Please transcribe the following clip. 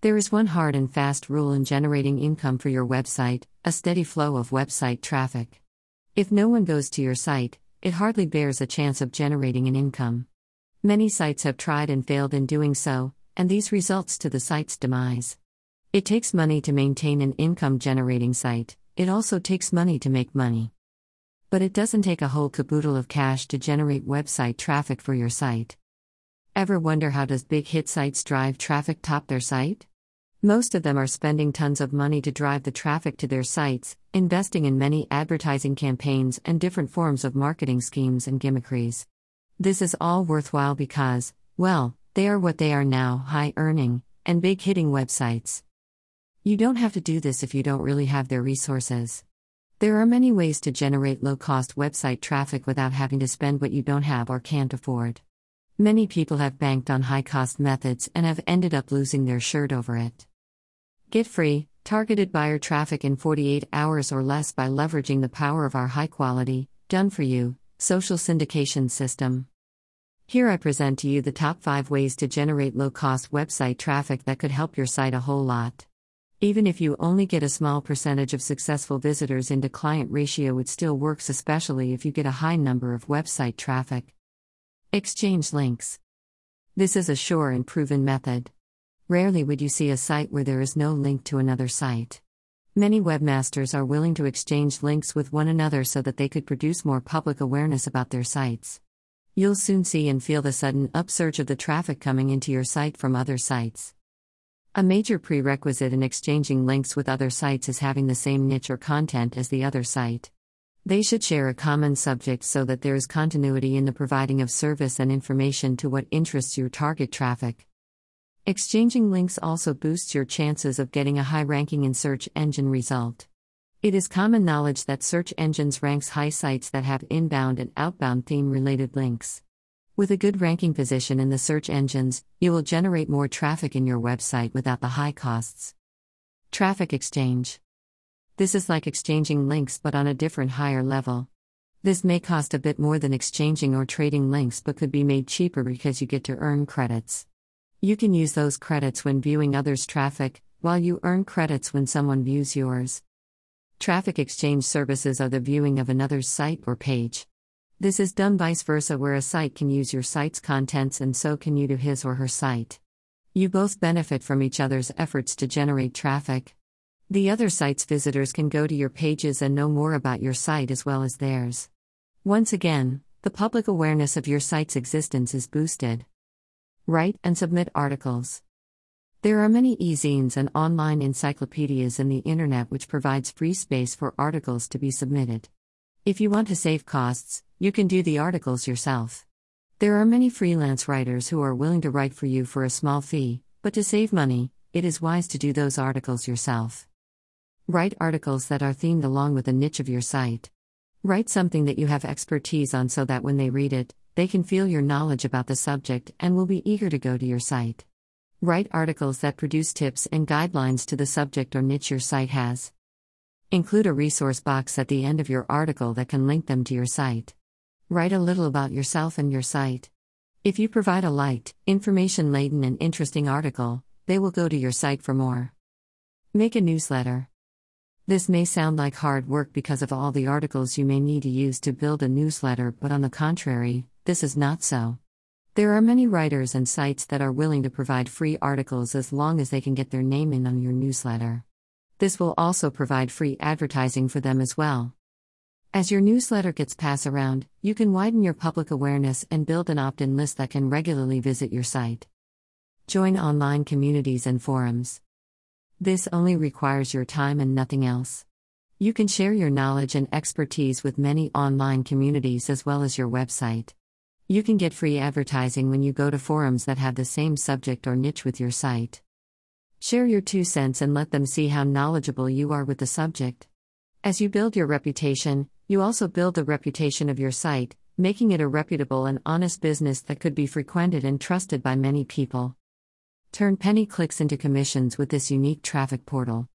There is one hard and fast rule in generating income for your website a steady flow of website traffic. If no one goes to your site, it hardly bears a chance of generating an income. Many sites have tried and failed in doing so, and these results to the site's demise. It takes money to maintain an income generating site, it also takes money to make money. But it doesn't take a whole caboodle of cash to generate website traffic for your site. Ever wonder how does big hit sites drive traffic top their site? Most of them are spending tons of money to drive the traffic to their sites, investing in many advertising campaigns and different forms of marketing schemes and gimmickries. This is all worthwhile because, well, they are what they are now high earning and big hitting websites. You don't have to do this if you don't really have their resources. There are many ways to generate low cost website traffic without having to spend what you don't have or can't afford. Many people have banked on high cost methods and have ended up losing their shirt over it. Get free, targeted buyer traffic in 48 hours or less by leveraging the power of our high quality, done for you, social syndication system. Here I present to you the top 5 ways to generate low cost website traffic that could help your site a whole lot. Even if you only get a small percentage of successful visitors into client ratio, it still works, especially if you get a high number of website traffic. Exchange links. This is a sure and proven method. Rarely would you see a site where there is no link to another site. Many webmasters are willing to exchange links with one another so that they could produce more public awareness about their sites. You'll soon see and feel the sudden upsurge of the traffic coming into your site from other sites. A major prerequisite in exchanging links with other sites is having the same niche or content as the other site. They should share a common subject so that there is continuity in the providing of service and information to what interests your target traffic. Exchanging links also boosts your chances of getting a high ranking in search engine result. It is common knowledge that search engines ranks high sites that have inbound and outbound theme related links. With a good ranking position in the search engines, you will generate more traffic in your website without the high costs. Traffic exchange. This is like exchanging links but on a different higher level. This may cost a bit more than exchanging or trading links but could be made cheaper because you get to earn credits. You can use those credits when viewing others' traffic, while you earn credits when someone views yours. Traffic exchange services are the viewing of another's site or page. This is done vice versa, where a site can use your site's contents and so can you to his or her site. You both benefit from each other's efforts to generate traffic. The other site's visitors can go to your pages and know more about your site as well as theirs. Once again, the public awareness of your site's existence is boosted. Write and submit articles. There are many e-zines and online encyclopedias in the internet which provides free space for articles to be submitted. If you want to save costs, you can do the articles yourself. There are many freelance writers who are willing to write for you for a small fee, but to save money, it is wise to do those articles yourself. Write articles that are themed along with the niche of your site. Write something that you have expertise on so that when they read it, they can feel your knowledge about the subject and will be eager to go to your site. Write articles that produce tips and guidelines to the subject or niche your site has. Include a resource box at the end of your article that can link them to your site. Write a little about yourself and your site. If you provide a light, information laden, and interesting article, they will go to your site for more. Make a newsletter. This may sound like hard work because of all the articles you may need to use to build a newsletter, but on the contrary, this is not so. There are many writers and sites that are willing to provide free articles as long as they can get their name in on your newsletter. This will also provide free advertising for them as well. As your newsletter gets passed around, you can widen your public awareness and build an opt in list that can regularly visit your site. Join online communities and forums. This only requires your time and nothing else. You can share your knowledge and expertise with many online communities as well as your website. You can get free advertising when you go to forums that have the same subject or niche with your site. Share your two cents and let them see how knowledgeable you are with the subject. As you build your reputation, you also build the reputation of your site, making it a reputable and honest business that could be frequented and trusted by many people. Turn penny clicks into commissions with this unique traffic portal.